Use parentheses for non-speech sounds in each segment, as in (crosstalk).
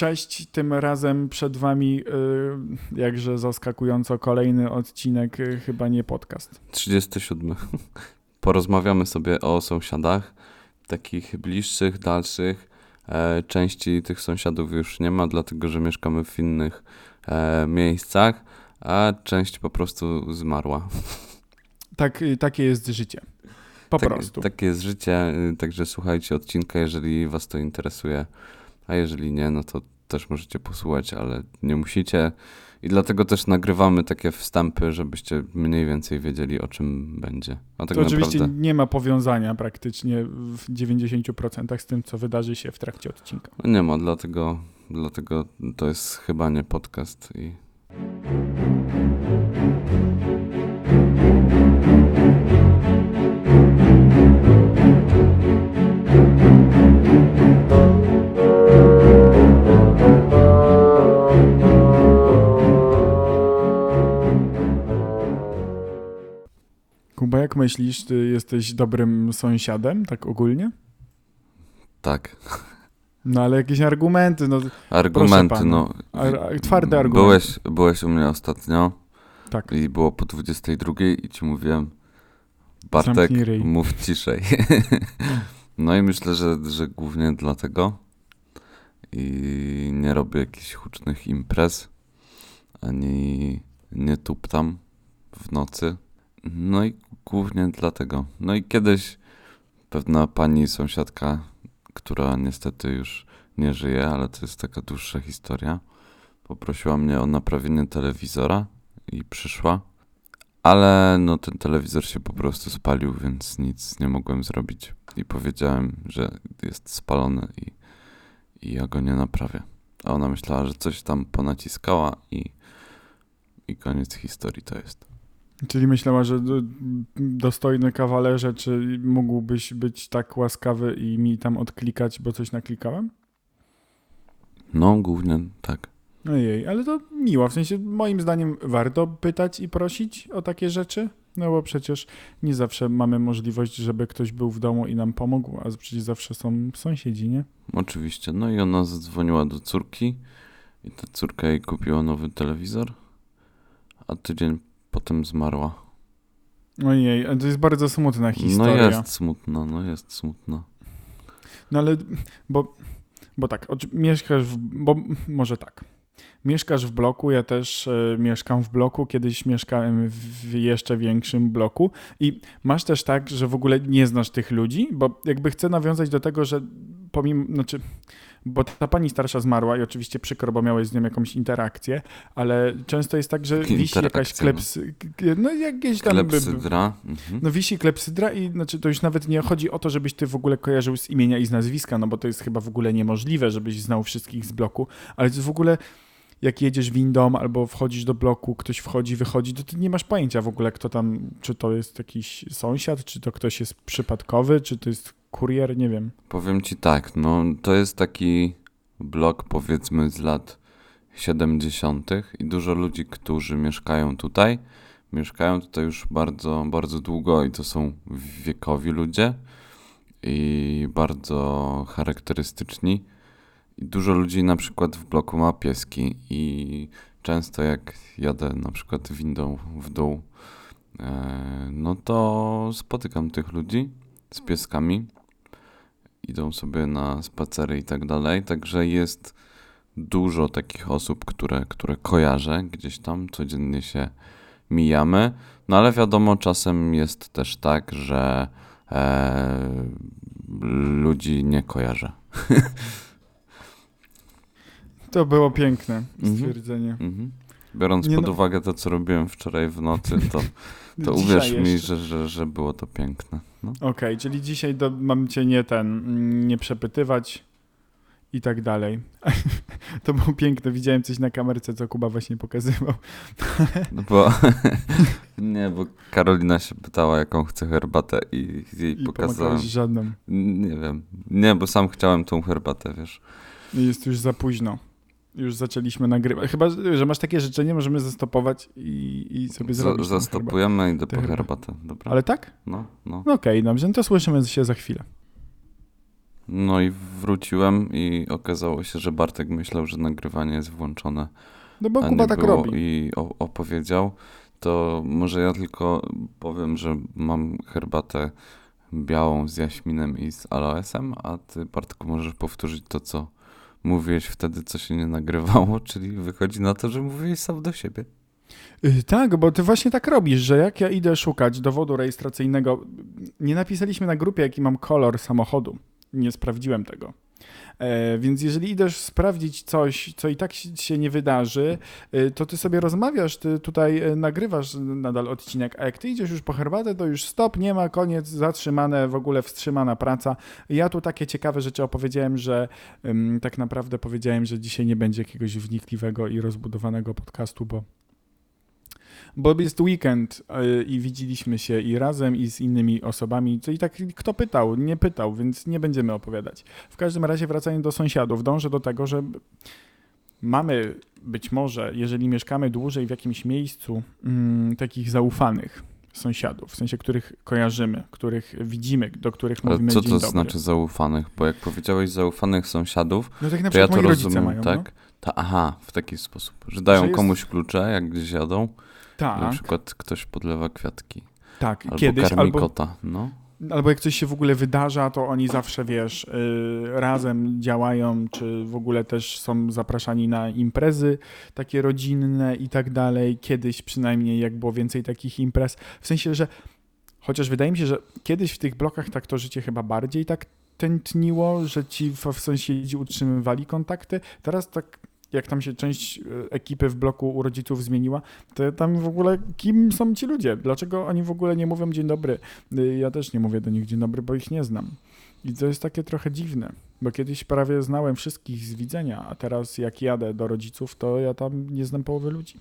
Cześć, tym razem przed wami y, jakże zaskakująco kolejny odcinek, y, chyba nie podcast. 37. (laughs) Porozmawiamy sobie o sąsiadach, takich bliższych, dalszych. E, części tych sąsiadów już nie ma, dlatego że mieszkamy w innych e, miejscach, a część po prostu zmarła. (laughs) Tak, y, takie jest życie. Po tak, prostu. Takie jest życie, także słuchajcie odcinka, jeżeli was to interesuje, a jeżeli nie, no to też możecie posłuchać, ale nie musicie. I dlatego też nagrywamy takie wstępy, żebyście mniej więcej wiedzieli, o czym będzie. A tak to oczywiście naprawdę... nie ma powiązania praktycznie w 90% z tym, co wydarzy się w trakcie odcinka. No nie ma, dlatego, dlatego to jest chyba nie podcast i myślisz, ty jesteś dobrym sąsiadem, tak ogólnie? tak. No ale jakieś argumenty, no Argumenty, pana. no. ar- twarde argumenty. Byłeś, byłeś u mnie ostatnio Tak. i było po 22 i ci mówiłem Bartek, mów ciszej. (laughs) no i myślę, że, że głównie dlatego i nie robię jakichś hucznych imprez, ani nie tuptam w nocy. No i głównie dlatego. No i kiedyś pewna pani sąsiadka, która niestety już nie żyje, ale to jest taka dłuższa historia, poprosiła mnie o naprawienie telewizora i przyszła. Ale no ten telewizor się po prostu spalił, więc nic nie mogłem zrobić. I powiedziałem, że jest spalony i, i ja go nie naprawię. A ona myślała, że coś tam ponaciskała i, i koniec historii to jest. Czyli myślała, że do- dostojny kawalerze, czy mógłbyś być tak łaskawy i mi tam odklikać, bo coś naklikałem? No, głównie tak. Ojej, ale to miło, w sensie moim zdaniem warto pytać i prosić o takie rzeczy, no bo przecież nie zawsze mamy możliwość, żeby ktoś był w domu i nam pomógł, a przecież zawsze są sąsiedzi, nie? Oczywiście. No i ona zadzwoniła do córki i ta córka jej kupiła nowy telewizor, a tydzień potem zmarła. Ojej, to jest bardzo smutna historia. No jest smutno, no jest smutno. No ale, bo, bo tak, mieszkasz w, bo może tak. Mieszkasz w bloku, ja też e, mieszkam w bloku, kiedyś mieszkałem w jeszcze większym bloku i masz też tak, że w ogóle nie znasz tych ludzi, bo jakby chcę nawiązać do tego, że pomimo, znaczy, bo ta pani starsza zmarła i oczywiście przykro, bo miałeś z nią jakąś interakcję, ale często jest tak, że wisi jakaś no. klepsy, no jakieś tam... Klepsydra. Mhm. no wisi klepsydra i znaczy to już nawet nie chodzi o to, żebyś ty w ogóle kojarzył z imienia i z nazwiska, no bo to jest chyba w ogóle niemożliwe, żebyś znał wszystkich z bloku, ale w ogóle jak jedziesz windą albo wchodzisz do bloku, ktoś wchodzi, wychodzi, to ty nie masz pojęcia w ogóle kto tam, czy to jest jakiś sąsiad, czy to ktoś jest przypadkowy, czy to jest kurier, nie wiem. Powiem ci tak, no to jest taki blok powiedzmy z lat 70. i dużo ludzi, którzy mieszkają tutaj, mieszkają tutaj już bardzo, bardzo długo i to są wiekowi ludzie i bardzo charakterystyczni. Dużo ludzi na przykład w bloku ma pieski i często jak jadę na przykład windą w dół, e, no to spotykam tych ludzi z pieskami idą sobie na spacery i tak dalej. Także jest dużo takich osób, które, które kojarzę gdzieś tam, codziennie się mijamy. No ale wiadomo, czasem jest też tak, że e, ludzi nie kojarzę. (laughs) To było piękne Mhm. stwierdzenie. Mhm. Biorąc Nie pod no- uwagę to, co robiłem wczoraj w nocy, to, (laughs) to uwierz mi, że, że, że było to piękne. No. Okej, czyli dzisiaj do, mam cię nie ten, mm, nie przepytywać i tak dalej. (laughs) To było piękne, widziałem coś na kamerce, co Kuba właśnie pokazywał. (laughs) No bo nie, bo Karolina się pytała, jaką chce herbatę i jej I pokazałem. żadną. Nie wiem. Nie, bo sam chciałem tą herbatę, wiesz. Jest już za późno. Już zaczęliśmy nagrywać. Chyba, że masz takie życzenie, możemy zastopować i, i sobie zrobić. herbatę. Zastopujemy i idę po herbatę. dobra? Ale tak? No, no. No Okej, dobrze, no to słyszymy się za chwilę. No i wróciłem i okazało się, że Bartek myślał, że nagrywanie jest włączone, No bo Kuba tak było robi. i opowiedział. To może ja tylko powiem, że mam herbatę białą z jaśminem i z aloesem, a ty Bartku możesz powtórzyć to, co mówiłeś wtedy, co się nie nagrywało, (laughs) czyli wychodzi na to, że mówiłeś sam do siebie. Y, Tak, bo ty właśnie tak robisz, że jak ja idę szukać dowodu rejestracyjnego, nie napisaliśmy na grupie, jaki mam kolor samochodu. Nie sprawdziłem tego. E, więc jeżeli idziesz sprawdzić coś, co i tak się nie wydarzy, y, to ty sobie rozmawiasz, ty tutaj e, nagrywasz nadal odcinek, a jak ty idziesz już po herbatę, to już stop, nie ma, koniec, zatrzymane, w ogóle wstrzymana praca. Ja tu takie ciekawe rzeczy opowiedziałem, że tak naprawdę powiedziałem, że dzisiaj nie będzie jakiegoś wnikliwego i rozbudowanego podcastu, bo bo jest weekend y, i widzieliśmy się i razem, i z innymi osobami. I tak kto pytał, nie pytał, więc nie będziemy opowiadać. W każdym razie wracając do sąsiadów, dążę do tego, że mamy być może, jeżeli mieszkamy dłużej w jakimś miejscu, mm, takich zaufanych sąsiadów, w sensie których kojarzymy, których widzimy, do których Ale mówimy co to dobry. znaczy zaufanych? Bo jak powiedziałeś zaufanych sąsiadów, No tak na to ja to rozumiem, mają, tak? No? Ta, aha, w taki sposób, że dają Że jest- komuś klucze, jak gdzieś jadą, na Tak, przykład ktoś podlewa kwiatki, tak, albo kiedyś, karmi albo kota, no. Albo jak coś się w ogóle wydarza, to oni zawsze, wiesz, y, razem działają, czy w ogóle też są zapraszani na imprezy takie rodzinne i tak dalej. Kiedyś przynajmniej, jak było więcej takich imprez. W sensie, że chociaż wydaje mi się, że kiedyś w tych blokach tak to życie chyba bardziej tak tętniło, że ci w, w sąsiedzi utrzymywali kontakty. Teraz tak jak tam się część y, ekipy w bloku u rodziców zmieniła, to tam w ogóle kim są ci ludzie? Dlaczego oni w ogóle nie mówią dzień dobry? Y, Ja też nie mówię do nich dzień dobry, bo ich nie znam. I to jest takie trochę dziwne, bo kiedyś prawie znałem wszystkich z widzenia, a teraz jak jadę do rodziców, to ja tam nie znam połowy ludzi.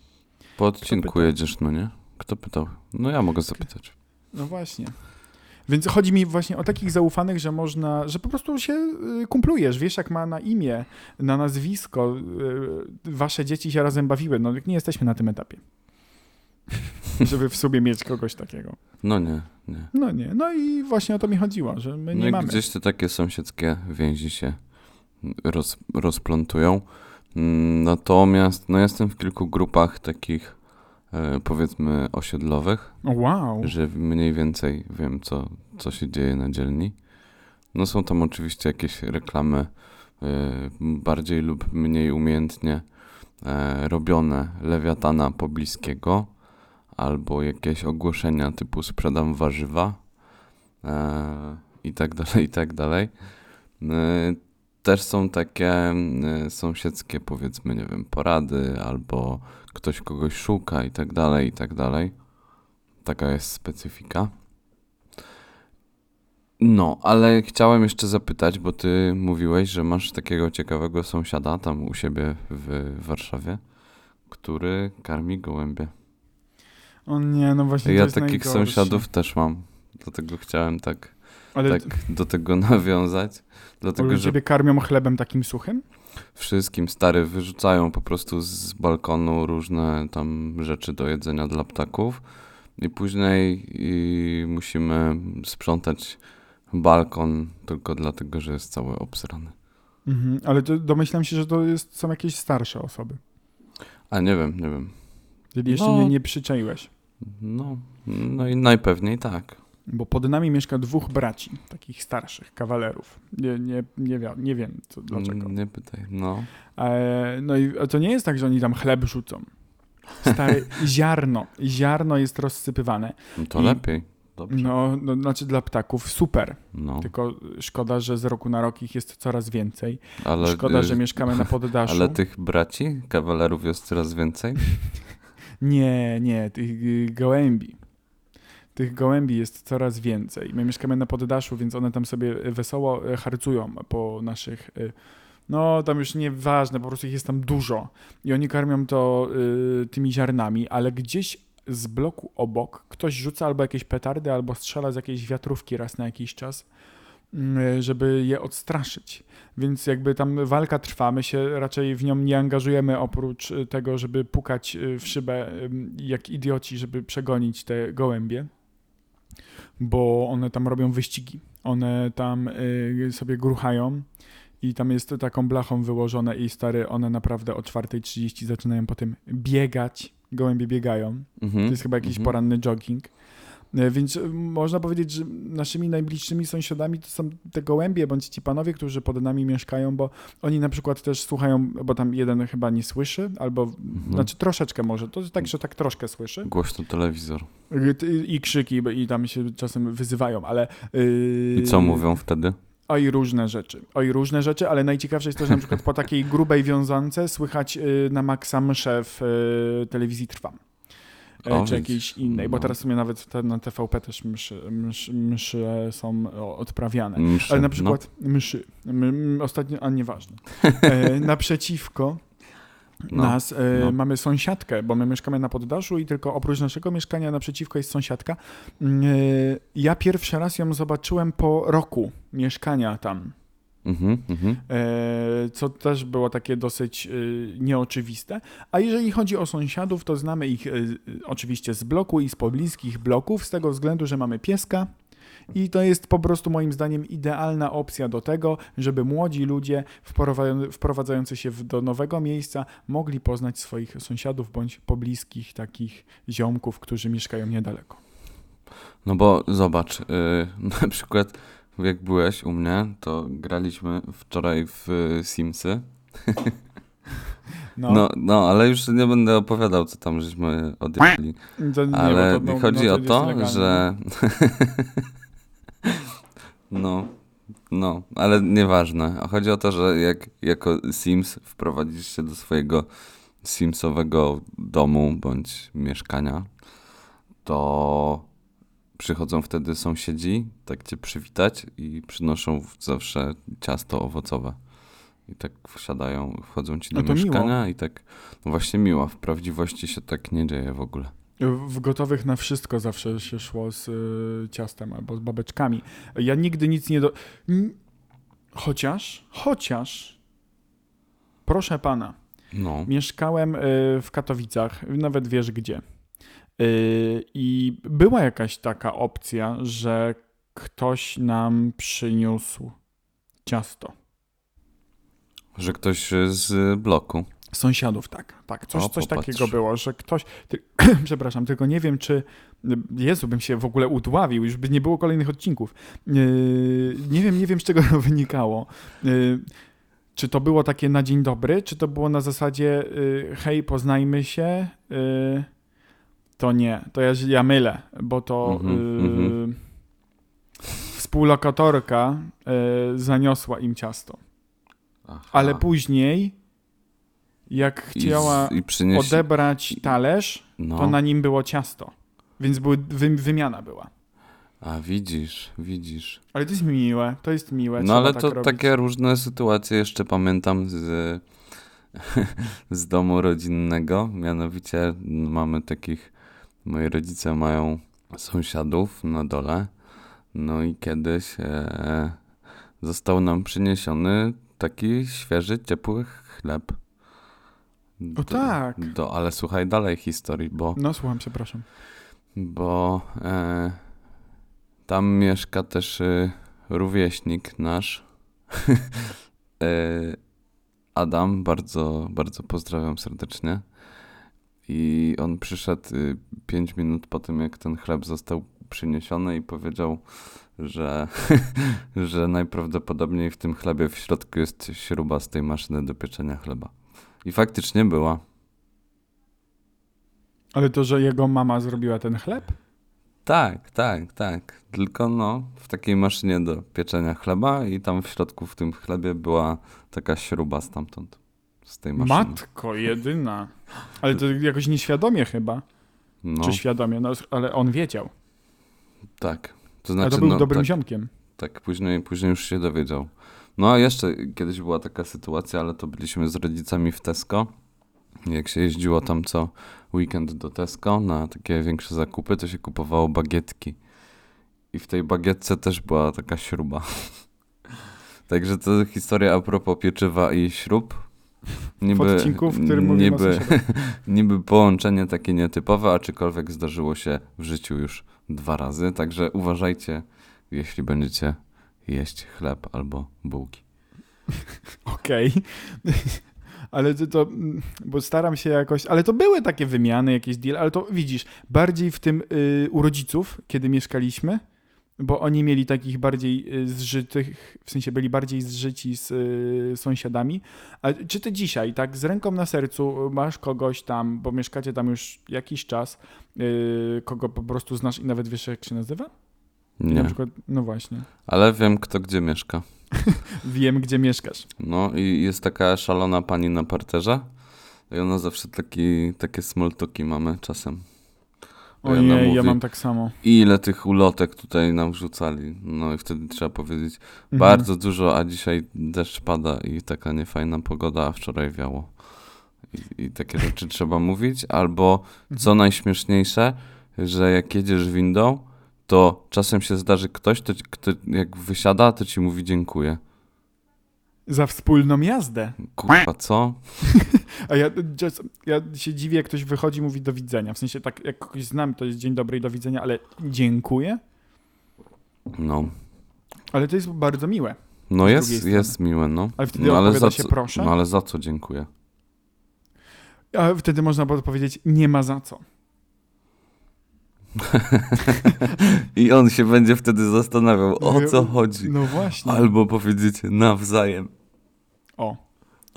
Po odcinku jedziesz, no nie? Kto pytał? No ja mogę zapytać. No właśnie. Więc chodzi mi właśnie o takich zaufanych, że można, że po prostu się y, kumplujesz, wiesz jak ma na imię, na nazwisko, y, wasze dzieci się razem bawiły, no nie jesteśmy na tym etapie. Żeby w sobie mieć kogoś takiego. No nie, nie. No nie, no i właśnie o to mi chodziło, że my No nie i mamy. gdzieś te takie sąsiedzkie więzi się roz, rozplątują. Mm, Natomiast no jestem w kilku grupach takich powiedzmy osiedlowych, wow. że mniej więcej wiem co, co się dzieje na dzielni. No są tam oczywiście jakieś reklamy e, bardziej lub mniej umiejętnie e, robione lewiatana pobliskiego albo jakieś ogłoszenia typu sprzedam warzywa e, i tak dalej, i tak dalej. Też są takie e, sąsiedzkie, powiedzmy, nie wiem, porady, albo ktoś kogoś szuka i tak dalej, i tak dalej. Taka jest specyfika. No, ale chciałem jeszcze zapytać, bo ty mówiłeś, że masz takiego ciekawego sąsiada tam u siebie w Warszawie, który karmi gołębie. O nie, no właśnie Ja takich sąsiadów też mam. Dlatego chciałem tak, Ale tak do tego (laughs) nawiązać. Dlatego, ale że ciebie karmią chlebem takim suchym? wszystkim stary wyrzucają po prostu z balkonu różne tam rzeczy do jedzenia dla ptaków i później i musimy sprzątać balkon tylko dlatego, że jest cały obsrany. Mhm, ale domyślam się, że to jest, są jakieś starsze osoby. A nie wiem, nie wiem. Czyli jeszcze No. nie, nie przyczaiłeś. No, no i najpewniej tak. Bo pod nami mieszka dwóch braci, takich starszych, kawalerów. Nie, nie, nie, wiem, nie wiem co, dlaczego. Nie pytaj. No. E, no i to nie jest tak, że oni tam chleb rzucą. Stare (laughs) ziarno. Ziarno jest rozsypywane. no to I- lepiej. Dobrze. No, no, znaczy dla ptaków super. No, Tylko szkoda, że z roku na rok ich jest coraz więcej. ale, Szkoda, y, że mieszkamy na (laughs) poddaszu. ale tych braci, kawalerów jest coraz więcej? (laughs) Nie, nie, tych y, gołębi. Tych gołębi jest coraz więcej. My mieszkamy na poddaszu, więc one tam sobie wesoło e, harcują po naszych. y, No, tam już nieważne, po prostu ich jest tam dużo. I oni karmią to y, tymi ziarnami, ale gdzieś z bloku obok ktoś rzuca albo jakieś petardy, albo strzela z jakiejś wiatrówki raz na jakiś czas, y, żeby je odstraszyć. Więc jakby tam walka trwa, my się raczej w nią nie angażujemy oprócz tego, żeby pukać w szybę jak idioci, żeby przegonić te gołębie, bo one tam robią wyścigi. One tam y, sobie gruchają i tam jest taką blachą wyłożone i stary, one naprawdę o 4.30 zaczynają potem biegać. Gołębie biegają. Mhm. To jest chyba jakiś mhm. poranny jogging. E, Więc e, można powiedzieć, że naszymi najbliższymi sąsiadami to są te gołębie, bądź ci panowie, którzy pod nami mieszkają, bo oni na przykład też słuchają, bo tam jeden chyba nie słyszy, albo, Mhm. znaczy troszeczkę może, to tak, że tak troszkę słyszy. Głośno telewizor. I, i krzyki, i tam się czasem wyzywają, ale... Yy, I co mówią wtedy? Oj, różne rzeczy. Oj, różne rzeczy, ale najciekawsze jest to, że na przykład po takiej grubej wiązance słychać y, na maksa mszę w y, telewizji Trwam. O, czy jakiejś innej, bo No. teraz w sumie nawet te, na TVP też mszy, mszy, mszy są odprawiane. Mszy, Ale na no. przykład mszy, m, m, ostatnio, a nieważne. (laughs) E, naprzeciwko No, nas e, no. mamy sąsiadkę, bo my mieszkamy na poddaszu i tylko oprócz naszego mieszkania naprzeciwko jest sąsiadka. Mm, E, ja pierwszy raz ją zobaczyłem po roku mieszkania tam. Mhm, mhm. E, co też było takie dosyć e, nieoczywiste. A jeżeli chodzi o sąsiadów, to znamy ich e, oczywiście z bloku i z pobliskich bloków, z tego względu, że mamy pieska. I to jest po prostu moim zdaniem idealna opcja do tego, żeby młodzi ludzie wprowadza- wprowadzający się do nowego miejsca mogli poznać swoich sąsiadów bądź pobliskich takich ziomków, którzy mieszkają niedaleko. No bo zobacz, y, (laughs) na przykład jak byłeś u mnie, to graliśmy wczoraj w y, Simsy. No, No, no, ale już nie będę opowiadał, co tam żeśmy odjechali. to nie, Ale to, no, chodzi no, o jest to, że. no, no, ale nieważne. Chodzi o to, że jak jako Sims wprowadzisz się do swojego Simsowego domu bądź mieszkania, to przychodzą wtedy sąsiedzi, tak cię przywitać i przynoszą zawsze ciasto owocowe. I tak wsiadają, wchodzą ci do No miło. mieszkania i tak, no właśnie miło, w prawdziwości się tak nie dzieje w ogóle. W gotowych na wszystko zawsze się szło z y, ciastem albo z babeczkami. Ja nigdy nic nie do. Chociaż, chociaż, proszę pana, No. mieszkałem y, w Katowicach, nawet wiesz gdzie. Y, I była jakaś taka opcja, że ktoś nam przyniósł ciasto. Że ktoś y, z bloku. Sąsiadów, tak, tak. Coś, O, coś takiego było, że ktoś. Ty, (clears throat) przepraszam, tylko nie wiem, czy. Jezu, bym się w ogóle udławił, już by nie było kolejnych odcinków. Yy, nie wiem, nie wiem, z czego to (laughs) wynikało. Yy, czy to było takie na dzień dobry, czy to było na zasadzie yy, hej, poznajmy się? Yy, to nie, to ja, ja mylę, bo to Mhm, yy, mhm. współlokatorka yy, zaniosła im ciasto. Aha. Ale później, jak I z- chciała I, odebrać talerz, No. to na nim było ciasto. Więc były, wy, wymiana była. A widzisz, widzisz. Ale to jest miłe, to jest miłe. No ale tak to robić. takie różne sytuacje jeszcze pamiętam z, (laughs) z domu rodzinnego. Mianowicie mamy takich, moi rodzice mają sąsiadów na dole. No i kiedyś e, został nam przyniesiony taki świeży, ciepły chleb. O tak. Do, ale słuchaj dalej historii, bo No słucham, przepraszam. bo e, tam mieszka też e, rówieśnik nasz. (laughs) e, Adam, bardzo, bardzo pozdrawiam serdecznie. I on przyszedł 5 minut po tym, jak ten chleb został przyniesiony i powiedział, że, (laughs) że najprawdopodobniej w tym chlebie w środku jest śruba z tej maszyny do pieczenia chleba. I faktycznie była. Ale to, że jego mama zrobiła ten chleb? Tak, tak, tak. Tylko no, w takiej maszynie do pieczenia chleba i tam w środku w tym chlebie była taka śruba stamtąd. Z tej maszyny. Matko jedyna. Ale to jakoś nieświadomie chyba. No, Czy świadomie, no, ale on wiedział. tak. To A znaczy, to był no, dobrym tak, ziomkiem. tak, później, później już się dowiedział. No a jeszcze kiedyś była taka sytuacja, ale to byliśmy z rodzicami w Tesco. Jak się jeździło tam co weekend do Tesco na takie większe zakupy, to się kupowało bagietki. I w tej bagietce też była taka śruba. (laughs) Także to historia a propos pieczywa i śrub. W odcinku, w którym mówimy niby, (laughs) niby połączenie takie nietypowe, aczkolwiek zdarzyło się w życiu już dwa razy. Także uważajcie, jeśli będziecie jeść chleb albo bułki. (laughs) Okej. (laughs) Ale to, to, mm, bo staram się jakoś, ale to były takie wymiany, jakieś deal, ale to widzisz, bardziej w tym y, u rodziców, kiedy mieszkaliśmy, bo oni mieli takich bardziej y, zżytych, w sensie byli bardziej zżyci z y, sąsiadami. A czy ty dzisiaj, tak, z ręką na sercu masz kogoś tam, bo mieszkacie tam już jakiś czas, y, kogo po prostu znasz i nawet wiesz, jak się nazywa? Na Nie, przykład, no właśnie. ale wiem kto gdzie mieszka. (laughs) Wiem, gdzie mieszkasz. No i jest taka szalona pani na parterze i ona zawsze taki, takie small talki mamy czasem. Ojej, ja mam tak samo. Ile tych ulotek tutaj nam wrzucali. No i wtedy trzeba powiedzieć Mhm. bardzo dużo, a dzisiaj deszcz pada i taka niefajna pogoda, a wczoraj wiało. I, i takie rzeczy (laughs) trzeba mówić. Albo co najśmieszniejsze, że jak jedziesz windą, to czasem się zdarzy ktoś, to, ci- kto jak wysiada, to ci mówi dziękuję. Za wspólną jazdę. Kurwa, co? A ja, ja się dziwię, jak ktoś wychodzi i mówi do widzenia. W sensie tak, jak kogoś znam, to jest dzień dobry i do widzenia, ale dziękuję. No. Ale to jest bardzo miłe. No jest, jest miłe, no. Ale wtedy no, odpowiada za się co, proszę. No ale za co dziękuję? A wtedy można powiedzieć, nie ma za co. (laughs) I on się będzie wtedy zastanawiał, o co chodzi. No właśnie. Albo powiedzieć nawzajem. O.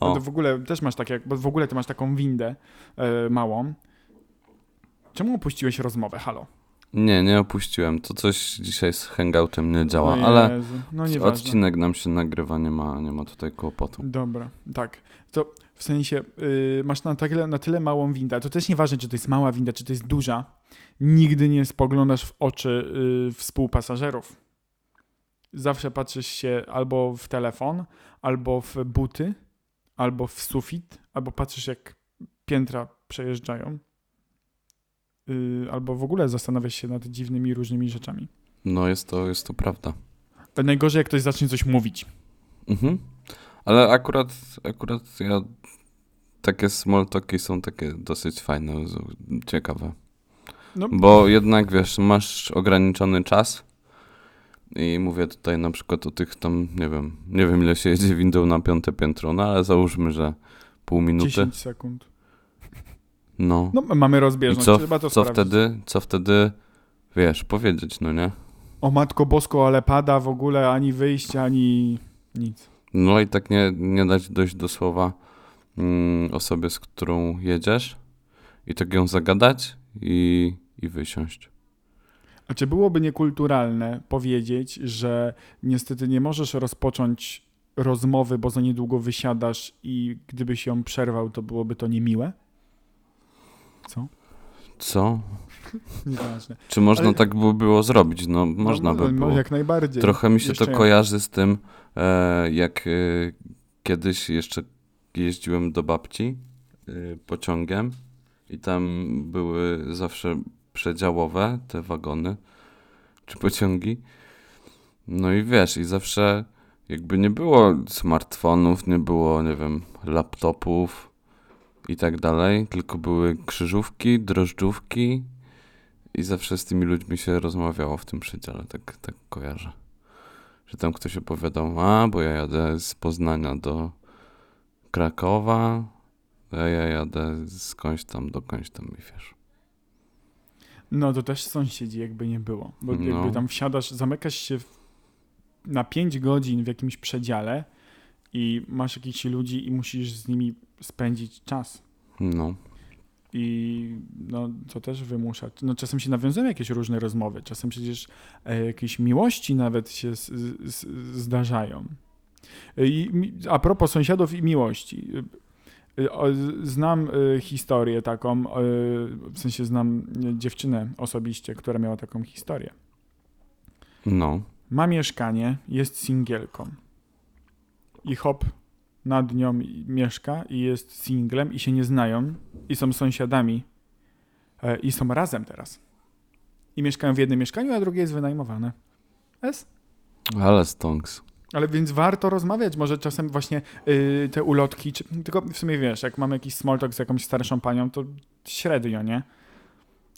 No O. to w ogóle też masz takie, bo w ogóle ty masz taką windę e, małą. Czemu opuściłeś rozmowę? Halo. Nie, nie opuściłem. To coś dzisiaj z hangoutem nie działa, O ale. No odcinek nam się nagrywa, nie ma, nie ma tutaj kłopotu. Dobra, tak. To w sensie y, masz na tyle, na tyle małą windę, to też nieważne, czy to jest mała winda, czy to jest duża, nigdy nie spoglądasz w oczy y, współpasażerów. Zawsze patrzysz się albo w telefon, albo w buty, albo w sufit, albo patrzysz jak piętra przejeżdżają. Y, albo w ogóle zastanawiasz się nad dziwnymi, różnymi rzeczami. No jest to, jest to prawda. Najgorzej, jak ktoś zacznie coś mówić. Mhm. Ale akurat, akurat ja takie small talki są takie dosyć fajne, ciekawe. No, Bo jednak wiesz, masz ograniczony czas i mówię tutaj na przykład o tych tam, nie wiem, nie wiem ile się jedzie windą na piąte piętro, no ale załóżmy, że pół minuty. 10 sekund. No. No, mamy I rozbieżność, co, trzeba to co sprawdzić. wtedy, co wtedy, wiesz, powiedzieć, no nie? O Matko Bosko, ale pada w ogóle ani wyjście, ani nic. No i tak nie, nie dać dojść do słowa mm, osobie, z którą jedziesz i tak ją zagadać i, i wysiąść. A czy byłoby niekulturalne powiedzieć, że niestety nie możesz rozpocząć rozmowy, bo za niedługo wysiadasz i gdybyś ją przerwał, to byłoby to niemiłe? Co? Co? Nieważne. Czy można Ale- tak by było zrobić? No, można no, by no, było. Jak najbardziej. Trochę mi się Jeszcze to kojarzy z tym, e, jak e, kiedyś jeszcze jeździłem do babci e, pociągiem i tam były zawsze przedziałowe te wagony czy pociągi. No i wiesz, i zawsze jakby nie było smartfonów, nie było, nie wiem, laptopów i tak dalej, tylko były krzyżówki, drożdżówki i zawsze z tymi ludźmi się rozmawiało w tym przedziale, tak, tak kojarzę. Że tam ktoś opowiadał, a bo ja jadę z Poznania do Krakowa, a ja jadę skądś tam do końś tam i wiesz. No to też sąsiedzi jakby nie było. Bo No. jakby tam wsiadasz, zamykasz się w, na 5 godzin w jakimś przedziale i masz jakichś ludzi i musisz z nimi spędzić czas. No, I no, to też wymusza. No, czasem się nawiązują jakieś różne rozmowy, czasem przecież e, jakieś miłości nawet się z, z, zdarzają. E, I, a propos sąsiadów i miłości. O, Znam e, historię taką, e, w sensie znam dziewczynę osobiście, która miała taką historię. no, Ma mieszkanie, jest singielką. I hop, nad nią mieszka i jest singlem i się nie znają i są sąsiadami e, i są razem teraz. I mieszkają w jednym mieszkaniu, a drugie jest wynajmowane. Es? ale stonks. Ale więc warto rozmawiać, może czasem właśnie y, te ulotki, czy, tylko w sumie wiesz, jak mamy jakiś small talk z jakąś starszą panią, to średnio, nie?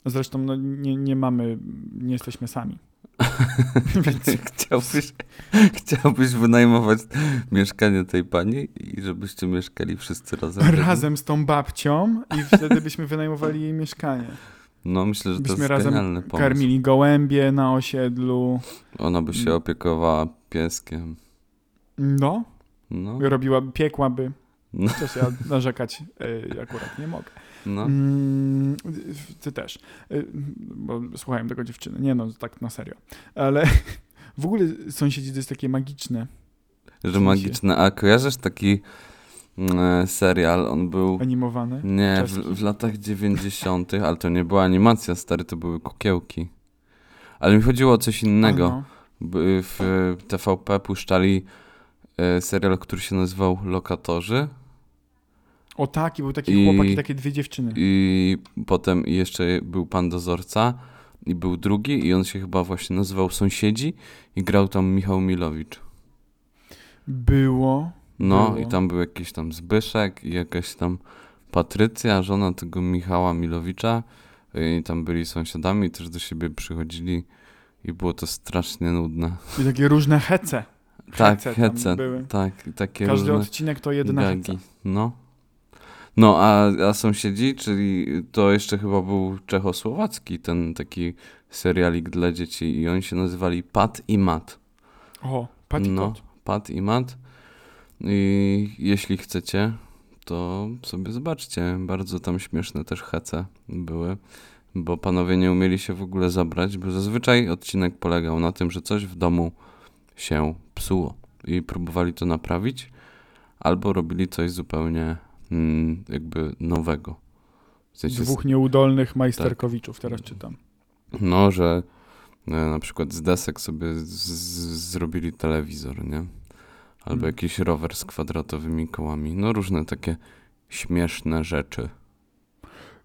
Zresztą no, nie, nie mamy, nie jesteśmy sami. (laughs) Chciałbyś, chciałbyś wynajmować mieszkanie tej pani i żebyście mieszkali wszyscy razem? razem z tą babcią i wtedy byśmy wynajmowali jej mieszkanie. No myślę, że to Byśmy jest razem genialny pomysł. Karmili gołębie na osiedlu. Ona by się opiekowała pieskiem. No, No, robiłaby, piekłaby. No. Chociaż ja narzekać y, akurat nie mogę. no. Mm, ty też. Y, Bo słuchałem tego dziewczyny. Nie no, tak na serio. Ale (laughs) w ogóle sąsiedzi to jest takie magiczne. Że magiczne. A kojarzysz taki mm, serial? On był... Animowane. Nie, w, w latach (laughs) 90., ale to nie była animacja, stary, to były kukiełki. Ale mi chodziło o coś innego. Ano. W TVP puszczali e, serial, który się nazywał Lokatorzy O tak, i był taki I- chłopak i takie dwie dziewczyny. i potem jeszcze był Pan Dozorca i był drugi i on się chyba właśnie nazywał Sąsiedzi i grał tam Michał Milowicz. Było. No Było. i tam był jakiś tam Zbyszek i jakaś tam Patrycja, żona tego Michała Milowicza i tam byli sąsiadami, też do siebie przychodzili i było to strasznie nudne. I takie różne hece. Tak, Hece były. tak, i takie Każdy różne odcinek to jedna gagi. No. No, a, a sąsiedzi, czyli to jeszcze chyba był czechosłowacki ten taki serialik dla dzieci i oni się nazywali Pat i Mat. O, Patty No, Kot. Pat i Mat. I jeśli chcecie, to sobie zobaczcie. Bardzo tam śmieszne też hece były, bo panowie nie umieli się w ogóle zabrać, bo zazwyczaj odcinek polegał na tym, że coś w domu się psuło i próbowali to naprawić, albo robili coś zupełnie mm, jakby nowego. W sensie z- Dwóch nieudolnych majsterkowiczów, teraz czytam. no, że e, na przykład z desek sobie z, z, zrobili telewizor, nie? Albo Mm. jakiś rower z kwadratowymi kołami. No różne takie śmieszne rzeczy.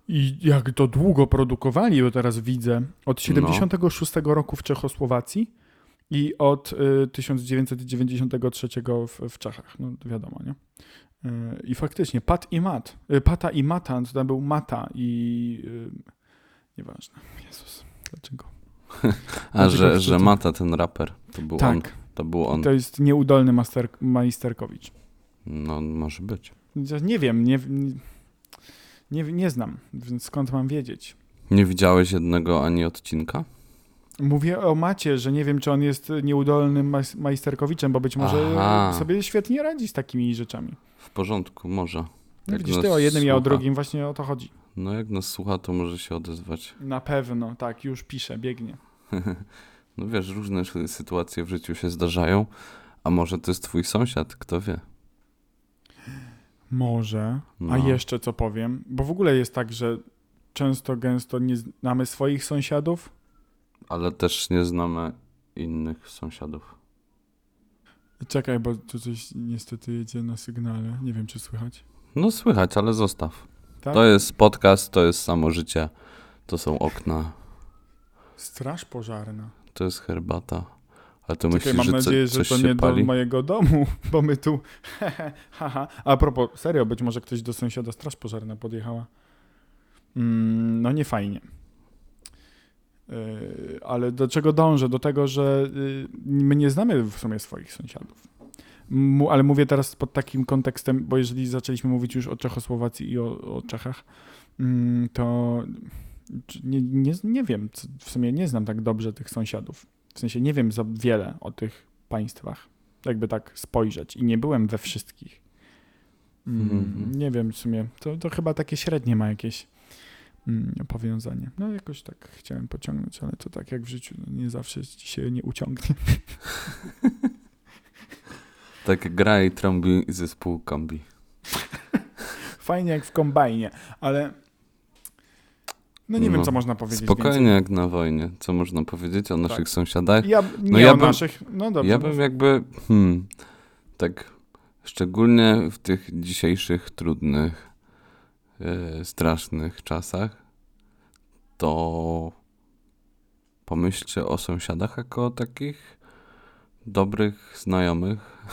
I jak to długo produkowali, bo teraz widzę, No. od 76 roku w Czechosłowacji i od y, 1993 w, w Czechach, no wiadomo, nie? Y, I faktycznie, Pat i Mat, y, Pata i Mata, to tam był Mata i... Y, nieważne, Jezus, dlaczego? (laughs) A Dlaczego że, że Mata, ten raper, to był on. tak, To był on. to jest nieudolny master, majsterkowicz. No, może być. Nie wiem, nie, nie, nie znam, więc skąd mam wiedzieć? Nie widziałeś jednego ani odcinka? Mówię o Macie, że nie wiem, czy on jest nieudolnym majs- majsterkowiczem, bo być może Aha. sobie świetnie radzi z takimi rzeczami. W porządku, może. No Jak widzisz, ty o jednym, ja o słucha. drugim, właśnie o to chodzi. No jak nas słucha, to może się odezwać. (laughs) Na pewno, tak, już pisze, biegnie. No wiesz, różne sytuacje w życiu się zdarzają, a może to jest twój sąsiad, kto wie. Może. No. A jeszcze co powiem, bo w ogóle jest tak, że często, gęsto nie znamy swoich sąsiadów. Ale też nie znamy innych sąsiadów. Czekaj, bo tu coś niestety jedzie na sygnale. Nie wiem, czy słychać. No słychać, ale zostaw. Tak? To jest podcast, to jest samo życie, to są okna, Straż pożarna. to jest herbata. Ale to Czekaj, myślisz, mam że nadzieję, co, że to nie pali? do mojego domu, (laughs) bo my tu. (laughs) Haha. A propos, serio, być może ktoś do sąsiada straż pożarna podjechała. Mm, no nie fajnie. Yy, ale do czego dążę? Do tego, że yy, my nie znamy w sumie swoich sąsiadów. Ale mówię teraz pod takim kontekstem, bo jeżeli zaczęliśmy mówić już o Czechosłowacji i o, o Czechach, mm, to nie, nie, nie wiem, w sumie nie znam tak dobrze tych sąsiadów. W sensie nie wiem za wiele o tych państwach, jakby tak spojrzeć. I nie byłem we wszystkich. Mm, Mhm. Nie wiem w sumie. To, to chyba takie średnie ma jakieś powiązanie. No jakoś tak chciałem pociągnąć, ale to tak jak w życiu, no, nie zawsze się nie uciągnie. (laughs) Tak gra i trąbi zespół kombi. (laughs) Fajnie jak w kombajnie, ale no nie wiem, No, co można powiedzieć Spokojnie więcej. jak na wojnie. Co można powiedzieć o naszych Tak. sąsiadach? Ja, nie No ja o bym- naszych, no dobrze. Ja mów. bym jakby, hmm, tak szczególnie w tych dzisiejszych trudnych, strasznych czasach, to pomyślcie o sąsiadach jako takich dobrych znajomych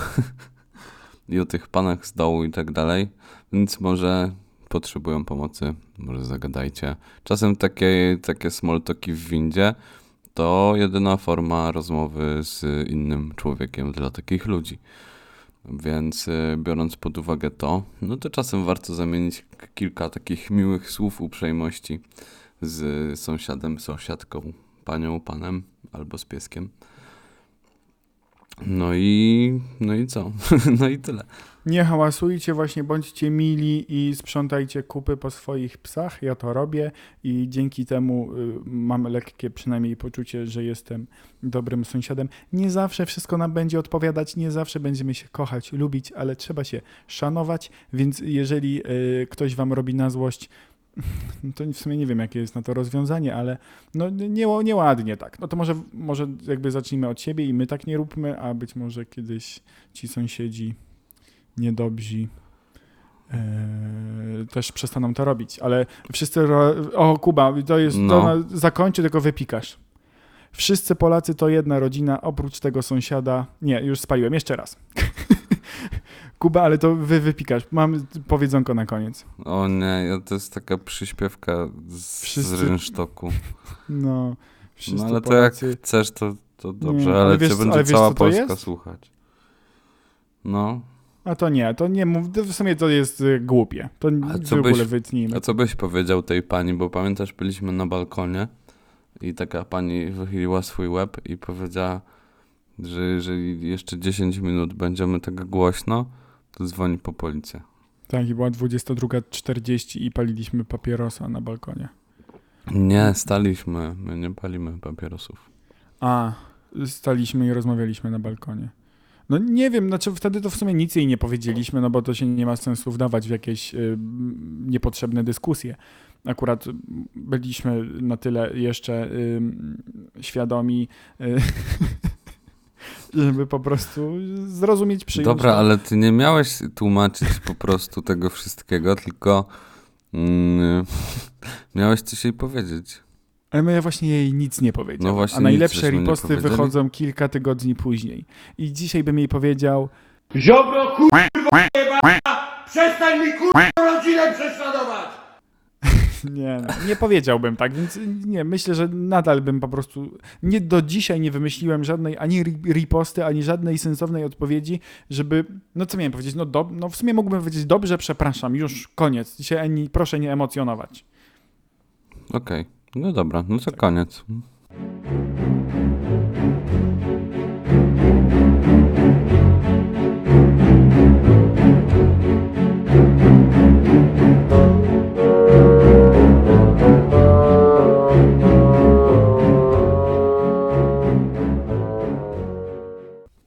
(laughs) i o tych panach z dołu i tak dalej, więc może potrzebują pomocy, może zagadajcie. Czasem takie, takie small talki w windzie to jedyna forma rozmowy z innym człowiekiem dla takich ludzi. Więc y, biorąc pod uwagę to, no to czasem warto zamienić kilka takich miłych słów uprzejmości z sąsiadem, sąsiadką, panią, panem albo z pieskiem. No i, no i co? (laughs) No i tyle. Nie hałasujcie, właśnie bądźcie mili i sprzątajcie kupy po swoich psach. Ja to robię i dzięki temu y, mam lekkie przynajmniej poczucie, że jestem dobrym sąsiadem. Nie zawsze wszystko nam będzie odpowiadać, nie zawsze będziemy się kochać, lubić, ale trzeba się szanować, więc jeżeli y, ktoś wam robi na złość, (laughs) to w sumie nie wiem, jakie jest na to rozwiązanie, ale no nie, nieładnie tak. No to może, może jakby zacznijmy od siebie i my tak nie róbmy, a być może kiedyś ci sąsiedzi niedobrzy e, też przestaną to robić, ale wszyscy, ro... o Kuba, to jest, No. to na... zakończy, tylko wypikasz. Wszyscy Polacy to jedna rodzina, oprócz tego sąsiada, nie, już spaliłem, jeszcze raz. (laughs) Kuba, ale to wy wypikasz, mam powiedzonko na koniec. O nie, to jest taka przyśpiewka z, Wszyscy- z rynsztoku. No, wszyscy No ale to Polacy... jak chcesz, to, to dobrze, Nie, ale, ale wiesz- cię będzie ale wiesz, cała to Polska słuchać. No, A to nie, to nie mów, w sumie to jest y, głupie. To A w co ogóle byś- wytnijmy. a co byś powiedział tej pani, bo pamiętasz, byliśmy na balkonie i taka pani wychyliła swój łeb i powiedziała, że jeżeli jeszcze 10 minut będziemy tak głośno, to dzwoni po policję. Tak, i była 22.40 i paliliśmy papierosa na balkonie. Nie, staliśmy, my nie palimy papierosów. A, staliśmy i rozmawialiśmy na balkonie. No nie wiem, znaczy wtedy to w sumie nic jej nie powiedzieliśmy, no bo to się nie ma sensu wdawać w jakieś y, niepotrzebne dyskusje. Akurat byliśmy na tyle jeszcze y, świadomi, y, (laughs) żeby po prostu zrozumieć, przyjąć. Dobra, ale ty nie miałeś tłumaczyć po prostu tego wszystkiego, tylko mm, (laughs) miałeś coś jej powiedzieć. Ale my właśnie jej nic nie powiedział. No właśnie A najlepsze riposty wychodzą kilka tygodni później. I dzisiaj bym jej powiedział, Ziobro kurwa jebana! Przestań mi kurwa rodzinę prześladować! (laughs) Nie, no, nie powiedziałbym tak, więc nie, myślę, że nadal bym po prostu, nie do dzisiaj nie wymyśliłem żadnej ani ri- riposty, ani żadnej sensownej odpowiedzi, żeby, no co miałem powiedzieć, no, do, no w sumie mógłbym powiedzieć, dobrze, przepraszam, już koniec, dzisiaj ani, proszę nie emocjonować. Okej, no dobra, no to tak. koniec.